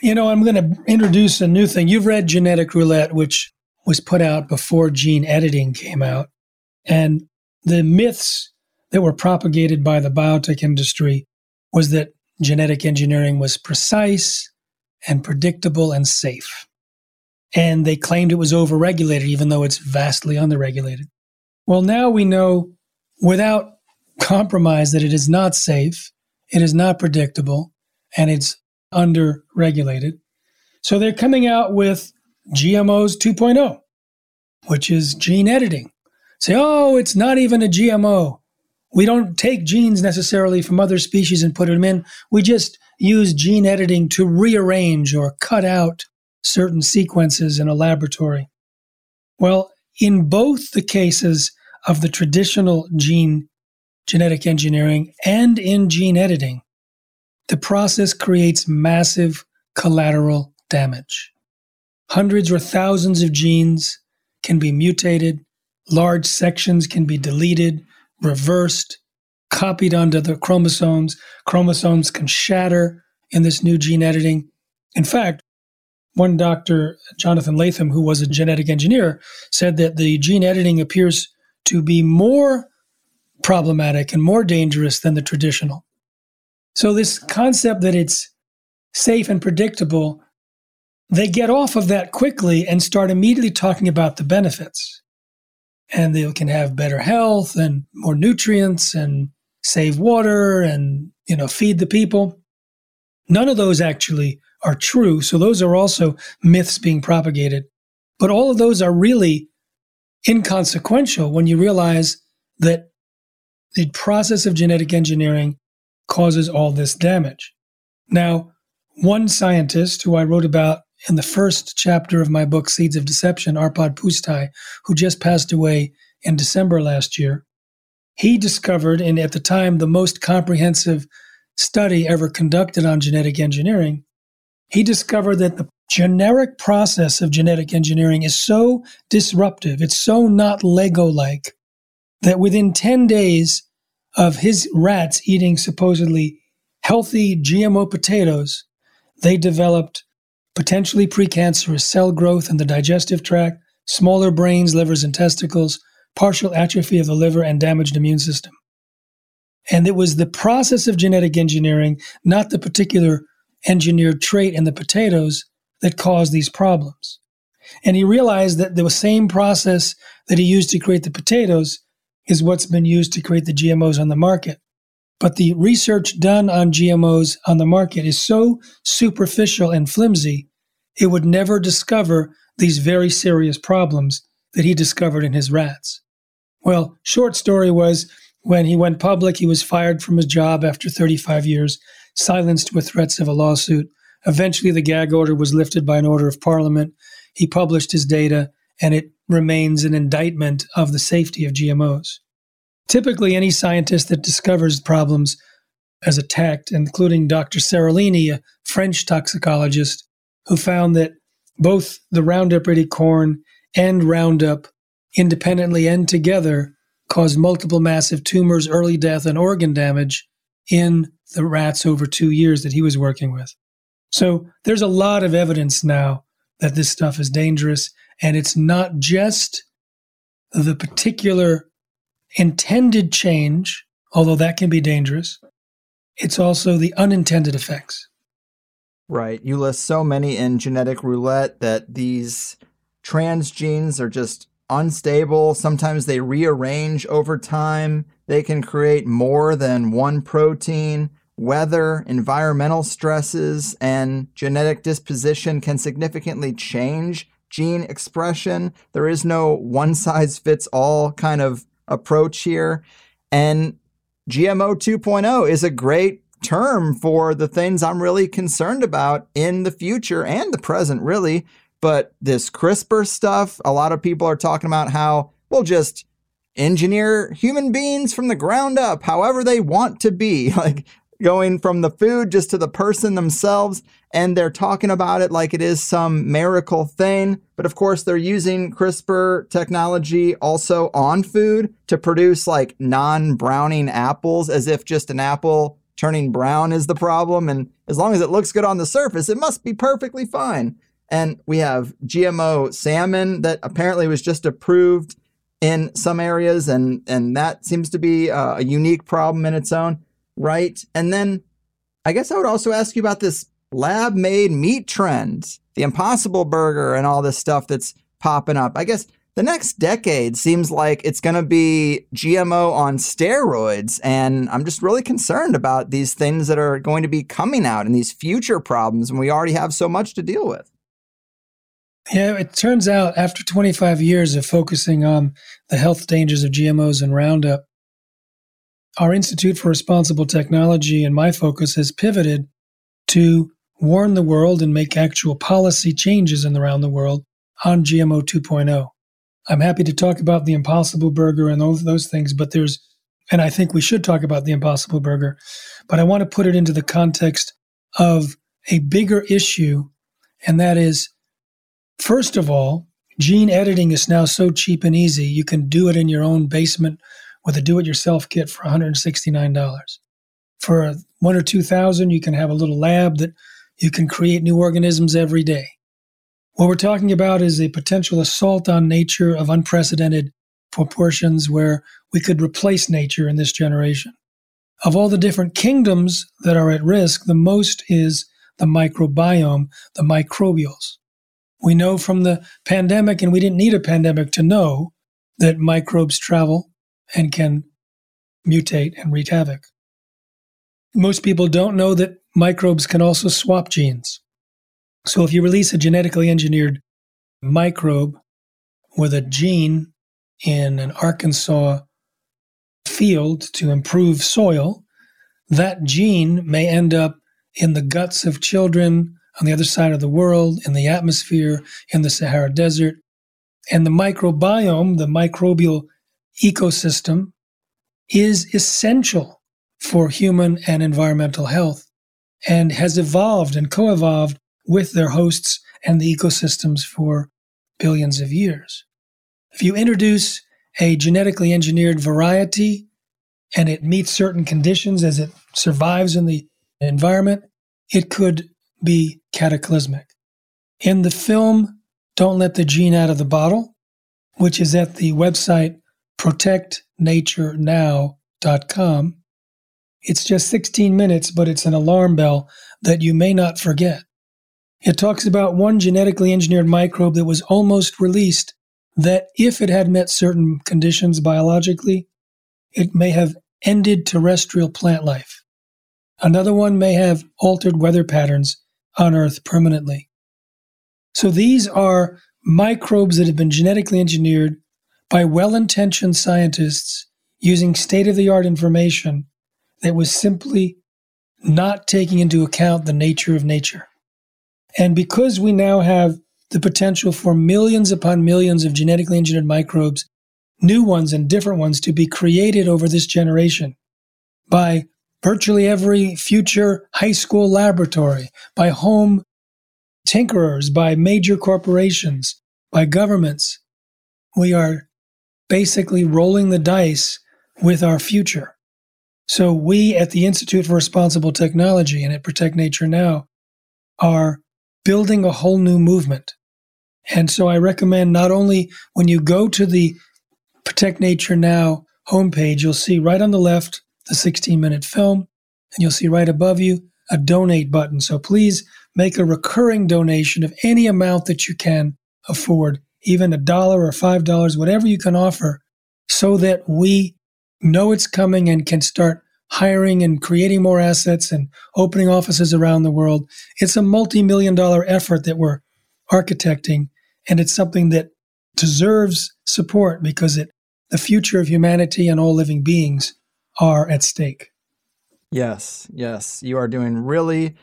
You know, I'm going to introduce a new thing. You've read Genetic Roulette, which was put out before gene editing came out. And the myths that were propagated by the biotech industry was that genetic engineering was precise and predictable and safe. And they claimed it was overregulated, even though it's vastly underregulated. Well, now we know without compromise that it is not safe, it is not predictable, and it's underregulated. So they're coming out with GMOs 2.0, which is gene editing say, oh, it's not even a GMO. We don't take genes necessarily from other species and put them in. We just use gene editing to rearrange or cut out certain sequences in a laboratory. Well, in both the cases of the traditional gene genetic engineering and in gene editing, the process creates massive collateral damage. Hundreds or thousands of genes can be mutated, large sections can be deleted, reversed, copied onto the chromosomes. Chromosomes can shatter in this new gene editing. In fact, one doctor, Jonathan Latham, who was a genetic engineer, said that the gene editing appears to be more problematic and more dangerous than the traditional. So, this concept that it's safe and predictable, they get off of that quickly and start immediately talking about the benefits and they can have better health and more nutrients and save water and you know feed the people none of those actually are true. So those are also myths being propagated. But all of those are really inconsequential when you realize that the process of genetic engineering causes all this damage. Now one scientist who i wrote about in the first chapter of my book, Seeds of Deception, Arpad Pusztai, who just passed away in December last year, he discovered, and at the time, the most comprehensive study ever conducted on genetic engineering, he discovered that the generic process of genetic engineering is so disruptive, it's so not Lego like, that within 10 days of his rats eating supposedly healthy GMO potatoes, they developed potentially precancerous cell growth in the digestive tract, smaller brains, livers, and testicles, partial atrophy of the liver, and damaged immune system. And it was the process of genetic engineering, not the particular engineered trait in the potatoes, that caused these problems. And he realized that the same process that he used to create the potatoes is what's been used to create the GMOs on the market. But the research done on GMOs on the market is so superficial and flimsy, it would never discover these very serious problems that he discovered in his rats. Well, short story was when he went public, he was fired from his job after 35 years, silenced with threats of a lawsuit. Eventually, the gag order was lifted by an order of parliament. He published his data, and it remains an indictment of the safety of GMOs. Typically, any scientist that discovers problems as attacked, including Dr. Seralini, a French toxicologist, who found that both the Roundup Ready corn and Roundup, independently and together, caused multiple massive tumors, early death, and organ damage in the rats over two years that he was working with. So there's a lot of evidence now that this stuff is dangerous. And it's not just the particular intended change, although that can be dangerous, it's also the unintended effects. Right. You list so many in genetic roulette that these trans genes are just unstable. Sometimes they rearrange over time. They can create more than one protein. Weather, environmental stresses, and genetic disposition can significantly change gene expression. There is no one size fits all kind of approach here. And GMO 2.0 is a great term for the things I'm really concerned about in the future and the present, really. But this CRISPR stuff, a lot of people are talking about how we'll just engineer human beings from the ground up, however they want to be. Like going from the food just to the person themselves. And they're talking about it like it is some miracle thing. But of course, they're using CRISPR technology also on food to produce like non browning apples as if just an apple turning brown is the problem. And as long as it looks good on the surface, it must be perfectly fine. And we have GMO salmon that apparently was just approved in some areas, and, and that seems to be uh, a unique problem in its own right? And then I guess I would also ask you about this lab made meat trend, the impossible burger, and all this stuff that's popping up. I guess the next decade seems like it's going to be GMO on steroids. And I'm just really concerned about these things that are going to be coming out and these future problems when we already have so much to deal with. Yeah, it turns out after 25 years of focusing on the health dangers of GMOs and Roundup, our Institute for Responsible Technology and my focus has pivoted to warn the world and make actual policy changes in around the world on GMO 2.0. I'm happy to talk about the Impossible Burger and those, those things, but there's, and I think we should talk about the Impossible Burger, but I want to put it into the context of a bigger issue, and that is, first of all, gene editing is now so cheap and easy. You can do it in your own basement with a do-it-yourself kit for $169. For one or two thousand, you can have a little lab that you can create new organisms every day. What we're talking about is a potential assault on nature of unprecedented proportions where we could replace nature in this generation. Of all the different kingdoms that are at risk, the most is the microbiome, the microbials. We know from the pandemic, and we didn't need a pandemic to know that microbes travel and can mutate and wreak havoc. Most people don't know that microbes can also swap genes. So if you release a genetically engineered microbe with a gene in an Arkansas field to improve soil, that gene may end up in the guts of children on the other side of the world, in the atmosphere, in the Sahara Desert. And the microbiome, the microbial ecosystem is essential for human and environmental health and has evolved and co evolved with their hosts and the ecosystems for billions of years. If you introduce a genetically engineered variety and it meets certain conditions as it survives in the environment, it could be cataclysmic. In the film, Don't Let the Gene Out of the Bottle, which is at the website protectnaturenow.com, it's just 16 minutes, but it's an alarm bell that you may not forget. It talks about one genetically engineered microbe that was almost released that if it had met certain conditions biologically, it may have ended terrestrial plant life. Another one may have altered weather patterns on Earth permanently. So these are microbes that have been genetically engineered by well intentioned scientists using state of the art information that was simply not taking into account the nature of nature. And because we now have the potential for millions upon millions of genetically engineered microbes, new ones and different ones to be created over this generation by virtually every future high school laboratory, by home tinkerers, by major corporations, by governments. We are basically rolling the dice with our future. So we at the Institute for Responsible Technology and at Protect Nature Now are building a whole new movement. And so I recommend not only when you go to the Protect Nature Now homepage, you'll see right on the left the 16 minute film, and you'll see right above you a donate button. So please make a recurring donation of any amount that you can afford, even a dollar or five dollars, whatever you can offer, so that we know it's coming and can start hiring and creating more assets and opening offices around the world. It's a multi million dollar effort that we're architecting, and it's something that deserves support because it, the future of humanity and all living beings are at stake. Yes, yes. You are doing really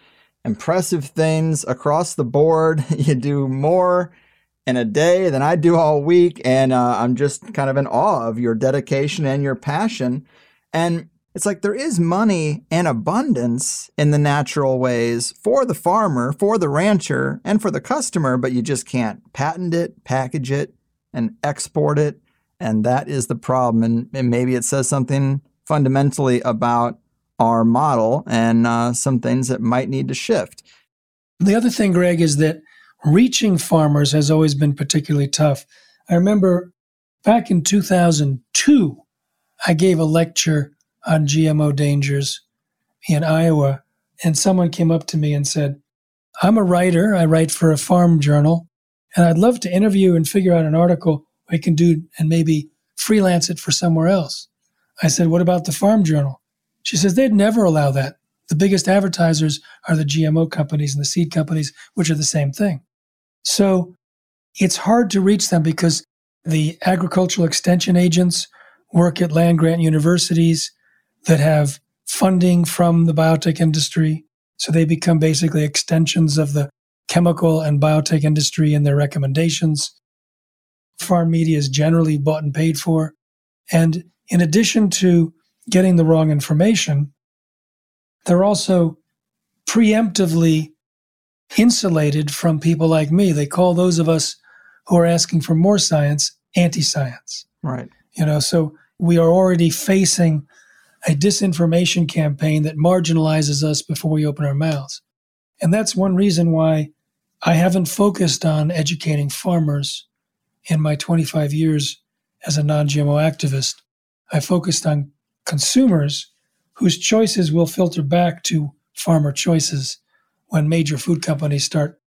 impressive things across the board. You do more in a day than I do all week. And uh, I'm just kind of in awe of your dedication and your passion. And it's like there is money and abundance in the natural ways for the farmer, for the rancher, and for the customer, but you just can't patent it, package it, and export it. And that is the problem. And, and maybe it says something fundamentally about our model and uh, some things that might need to shift. The other thing, Greg, is that reaching farmers has always been particularly tough. I remember back in 2002, I gave a lecture on GMO dangers in Iowa, and someone came up to me and said, I'm a writer, I write for a farm journal, and I'd love to interview and figure out an article I can do and maybe freelance it for somewhere else. I said, What about the farm journal? She says, They'd never allow that. The biggest advertisers are the GMO companies and the seed companies, which are the same thing. So it's hard to reach them because the agricultural extension agents work at land grant universities that have funding from the biotech industry. So they become basically extensions of the chemical and biotech industry in their recommendations. Farm media is generally bought and paid for. And in addition to getting the wrong information, they're also preemptively insulated from people like me. They call those of us who are asking for more science anti science. Right. You know, so we are already facing a disinformation campaign that marginalizes us before we open our mouths. And that's one reason why I haven't focused on educating farmers in my 25 years as a non GMO activist. I focused on consumers whose choices will filter back to farmer choices when major food companies start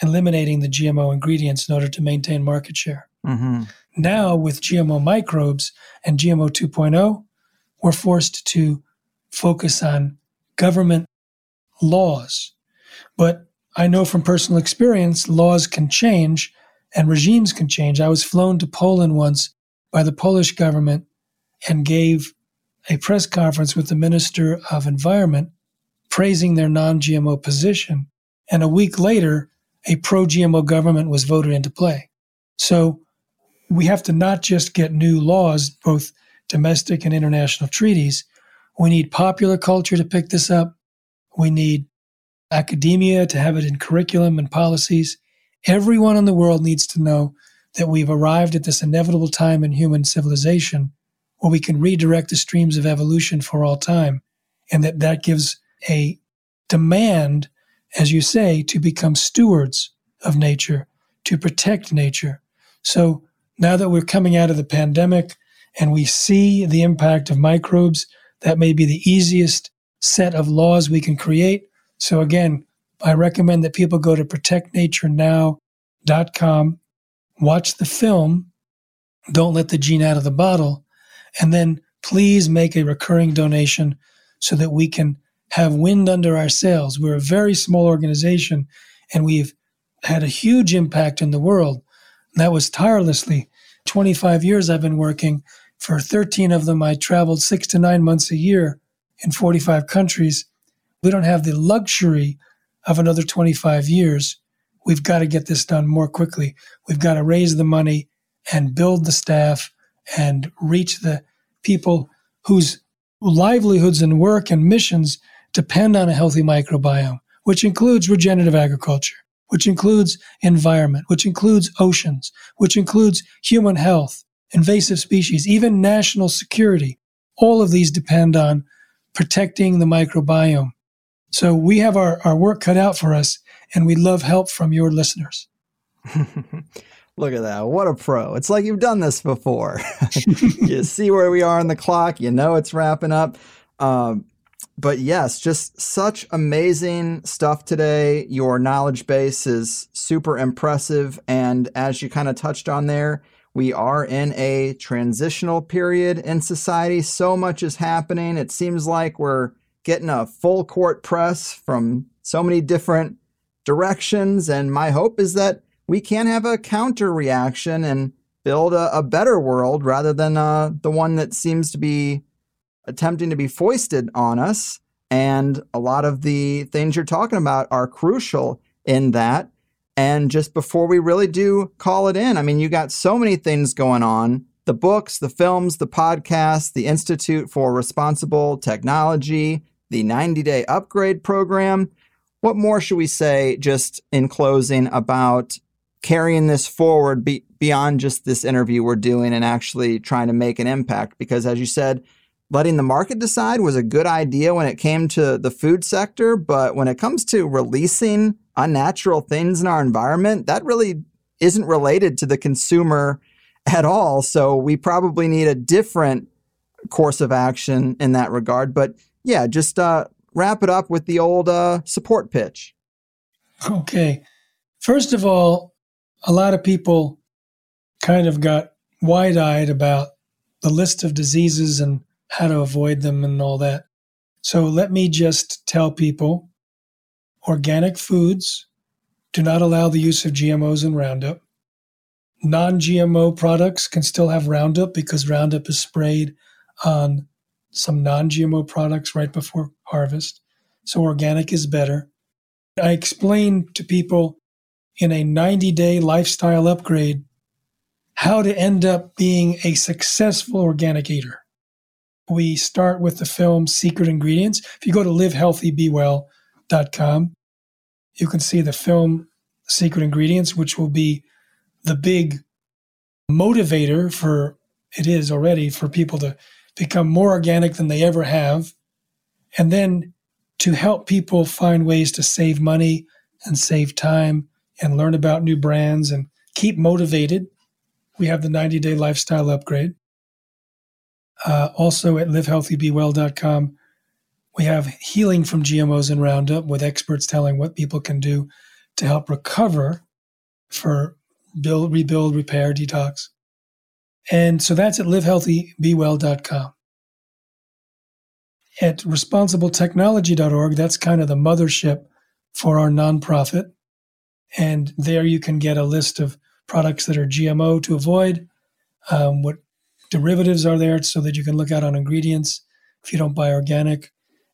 eliminating the GMO ingredients in order to maintain market share. Mm-hmm. Now, with GMO microbes and GMO 2.0, we're forced to focus on government laws. But I know from personal experience, laws can change and regimes can change. I was flown to Poland once by the Polish government and gave a press conference with the Minister of Environment praising their non GMO position. And a week later, a pro GMO government was voted into play. So we have to not just get new laws, both domestic and international treaties. We need popular culture to pick this up. We need academia to have it in curriculum and policies. Everyone in the world needs to know that we've arrived at this inevitable time in human civilization where we can redirect the streams of evolution for all time, and that that gives a demand, as you say, to become stewards of nature, to protect nature. So now that we're coming out of the pandemic and we see the impact of microbes, that may be the easiest set of laws we can create. So again, I recommend that people go to protectnaturenow.com, watch the film, don't let the gene out of the bottle, and then please make a recurring donation so that we can have wind under our sails. We're a very small organization and we've had a huge impact in the world. that was tirelessly. 25 years I've been working. For 13 of them, I traveled six to nine months a year in 45 countries. We don't have the luxury of another 25 years. We've got to get this done more quickly. We've got to raise the money and build the staff and reach the people whose livelihoods and work and missions depend on a healthy microbiome, which includes regenerative agriculture, which includes environment, which includes oceans, which includes human health, invasive species, even national security. All of these depend on protecting the microbiome. So we have our, our work cut out for us, and we love help from your listeners. Look at that. What a pro. It's like you've done this before. you see where we are on the clock, you know it's wrapping up. Um, but yes, just such amazing stuff today. Your knowledge base is super impressive. And as you kind of touched on there, we are in a transitional period in society. So much is happening. It seems like we're getting a full court press from so many different directions. And my hope is that we can have a counter reaction and build a, a better world rather than uh, the one that seems to be attempting to be foisted on us. And a lot of the things you're talking about are crucial in that. And just before we really do call it in, I mean, you got so many things going on the books, the films, the podcasts, the Institute for Responsible Technology, the 90 day upgrade program. What more should we say just in closing about carrying this forward be- beyond just this interview we're doing and actually trying to make an impact? Because as you said, letting the market decide was a good idea when it came to the food sector. But when it comes to releasing unnatural things in our environment, that really isn't related to the consumer at all. So we probably need a different course of action in that regard. But yeah, just uh, wrap it up with the old uh, support pitch. Okay. First of all, a lot of people kind of got wide eyed about the list of diseases and how to avoid them and all that. So let me just tell people organic foods do not allow the use of GMOs and Roundup. Non GMO products can still have Roundup because Roundup is sprayed on some non GMO products right before harvest. So organic is better. I explain to people in a 90 day lifestyle upgrade how to end up being a successful organic eater we start with the film Secret Ingredients. If you go to livehealthybewell.com, you can see the film Secret Ingredients, which will be the big motivator for it is already for people to become more organic than they ever have. And then to help people find ways to save money and save time and learn about new brands and keep motivated. We have the 90 day lifestyle upgrade. Uh, also at livehealthybewell.com, we have healing from GMOs and Roundup with experts telling what people can do to help recover for build, rebuild, repair, detox. And so that's at livehealthybewell.com. At responsibletechnology.org, that's kind of the mothership for our nonprofit. And there you can get a list of products that are GMO to avoid, um, what derivatives are there so that you can look out on ingredients if you don't buy organic,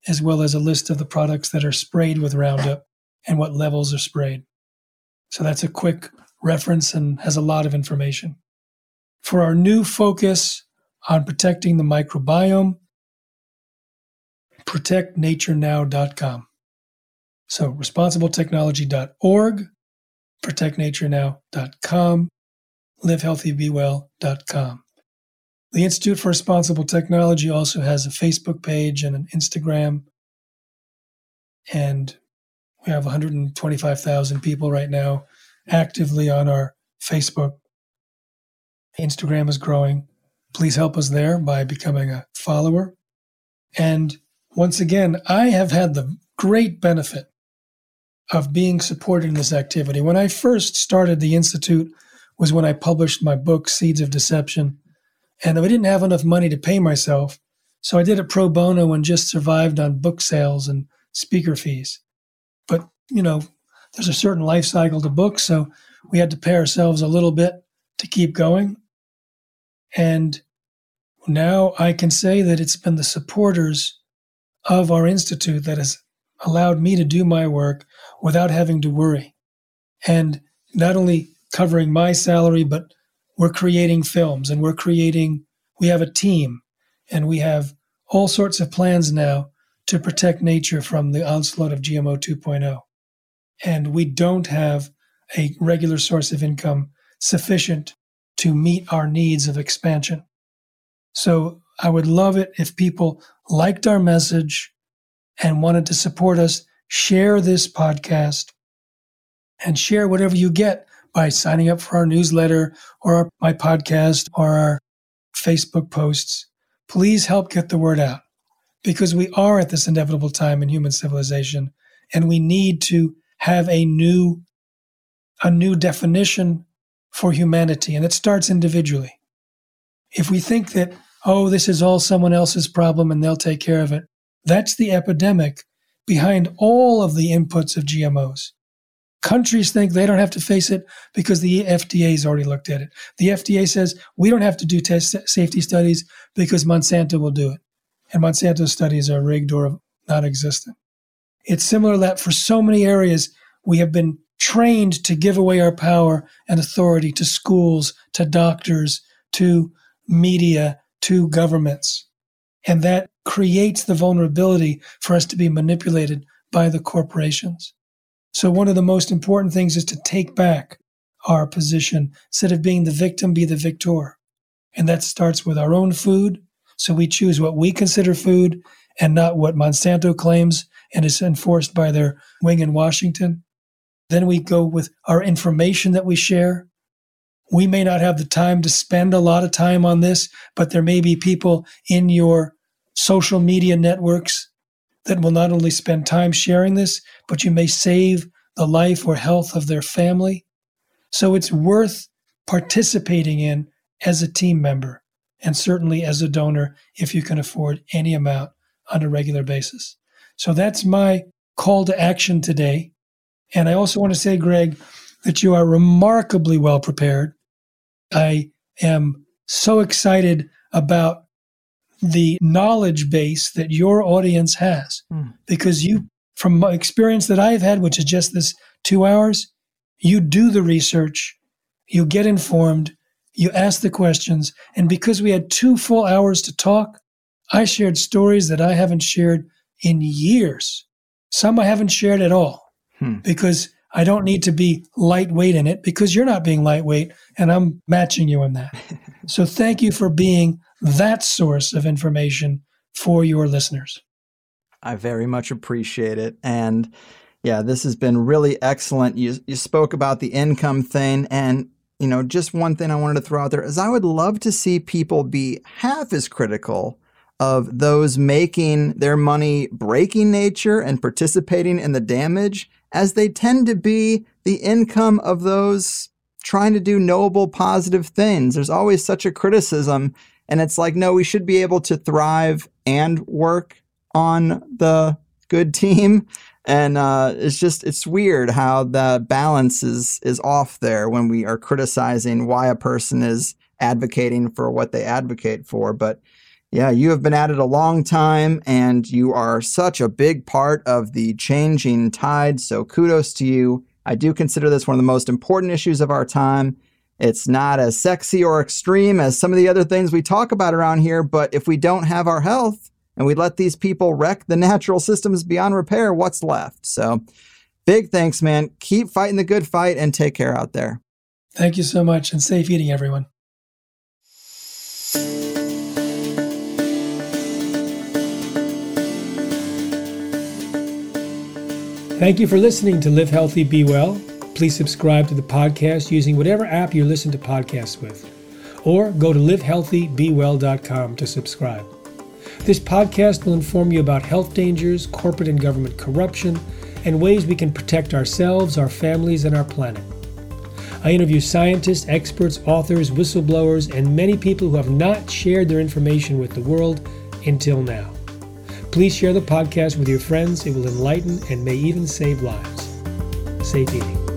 as well as a list of the products that are sprayed with Roundup and what levels are sprayed. So that's a quick reference and has a lot of information. For our new focus on protecting the microbiome, protectnaturenow.com. So responsibletechnology.org, protectnaturenow.com, livehealthybewell.com. The Institute for Responsible Technology also has a Facebook page and an Instagram. And we have 125,000 people right now actively on our Facebook. Instagram is growing. Please help us there by becoming a follower. And once again, I have had the great benefit of being supported in this activity. When I first started the Institute was when I published my book, Seeds of Deception. And I didn't have enough money to pay myself. So I did it pro bono and just survived on book sales and speaker fees. But, you know, there's a certain life cycle to books. So we had to pay ourselves a little bit to keep going. And now I can say that it's been the supporters of our institute that has allowed me to do my work without having to worry. And not only covering my salary, but we're creating films and we're creating, we have a team and we have all sorts of plans now to protect nature from the onslaught of GMO 2.0. And we don't have a regular source of income sufficient to meet our needs of expansion. So I would love it if people liked our message and wanted to support us, share this podcast and share whatever you get by signing up for our newsletter or our, my podcast or our Facebook posts. Please help get the word out because we are at this inevitable time in human civilization and we need to have a new a new definition for humanity and it starts individually. If we think that oh this is all someone else's problem and they'll take care of it, that's the epidemic behind all of the inputs of GMOs. Countries think they don't have to face it because the FDA has already looked at it. The FDA says we don't have to do test safety studies because Monsanto will do it. And Monsanto's studies are rigged or non existent. It's similar that for so many areas, we have been trained to give away our power and authority to schools, to doctors, to media, to governments. And that creates the vulnerability for us to be manipulated by the corporations. So, one of the most important things is to take back our position. Instead of being the victim, be the victor. And that starts with our own food. So, we choose what we consider food and not what Monsanto claims and is enforced by their wing in Washington. Then we go with our information that we share. We may not have the time to spend a lot of time on this, but there may be people in your social media networks that will not only spend time sharing this, but you may save the life or health of their family. So it's worth participating in as a team member and certainly as a donor if you can afford any amount on a regular basis. So that's my call to action today. And I also want to say, Greg, that you are remarkably well prepared. I am so excited about the knowledge base that your audience has mm. because you from experience that I've had which is just this 2 hours you do the research you get informed you ask the questions and because we had 2 full hours to talk I shared stories that I haven't shared in years some I haven't shared at all hmm. because I don't need to be lightweight in it because you're not being lightweight and I'm matching you in that. so thank you for being that source of information for your listeners. I very much appreciate it. And yeah, this has been really excellent. You, you spoke about the income thing. And, you know, just one thing I wanted to throw out there is I would love to see people be half as critical of those making their money breaking nature and participating in the damage as they tend to be the income of those trying to do noble, positive things. There's always such a criticism and it's like, no, we should be able to thrive and work on the good team. And uh, it's just it's weird how the balance is is off there when we are criticizing why a person is advocating for what they advocate for. But yeah, you have been at it a long time and you are such a big part of the changing tide. So kudos to you. I do consider this one of the most important issues of our time. It's not as sexy or extreme as some of the other things we talk about around here, but if we don't have our health and we let these people wreck the natural systems beyond repair, what's left? So, big thanks, man. Keep fighting the good fight and take care out there. Thank you so much and safe eating, everyone. Thank you for listening to Live Healthy, Be Well. Please subscribe to the podcast using whatever app you listen to podcasts with, or go to livehealthybewell.com to subscribe. This podcast will inform you about health dangers, corporate and government corruption, and ways we can protect ourselves, our families, and our planet. I interview scientists, experts, authors, whistleblowers, and many people who have not shared their information with the world until now. Please share the podcast with your friends. It will enlighten and may even save lives. Safe eating.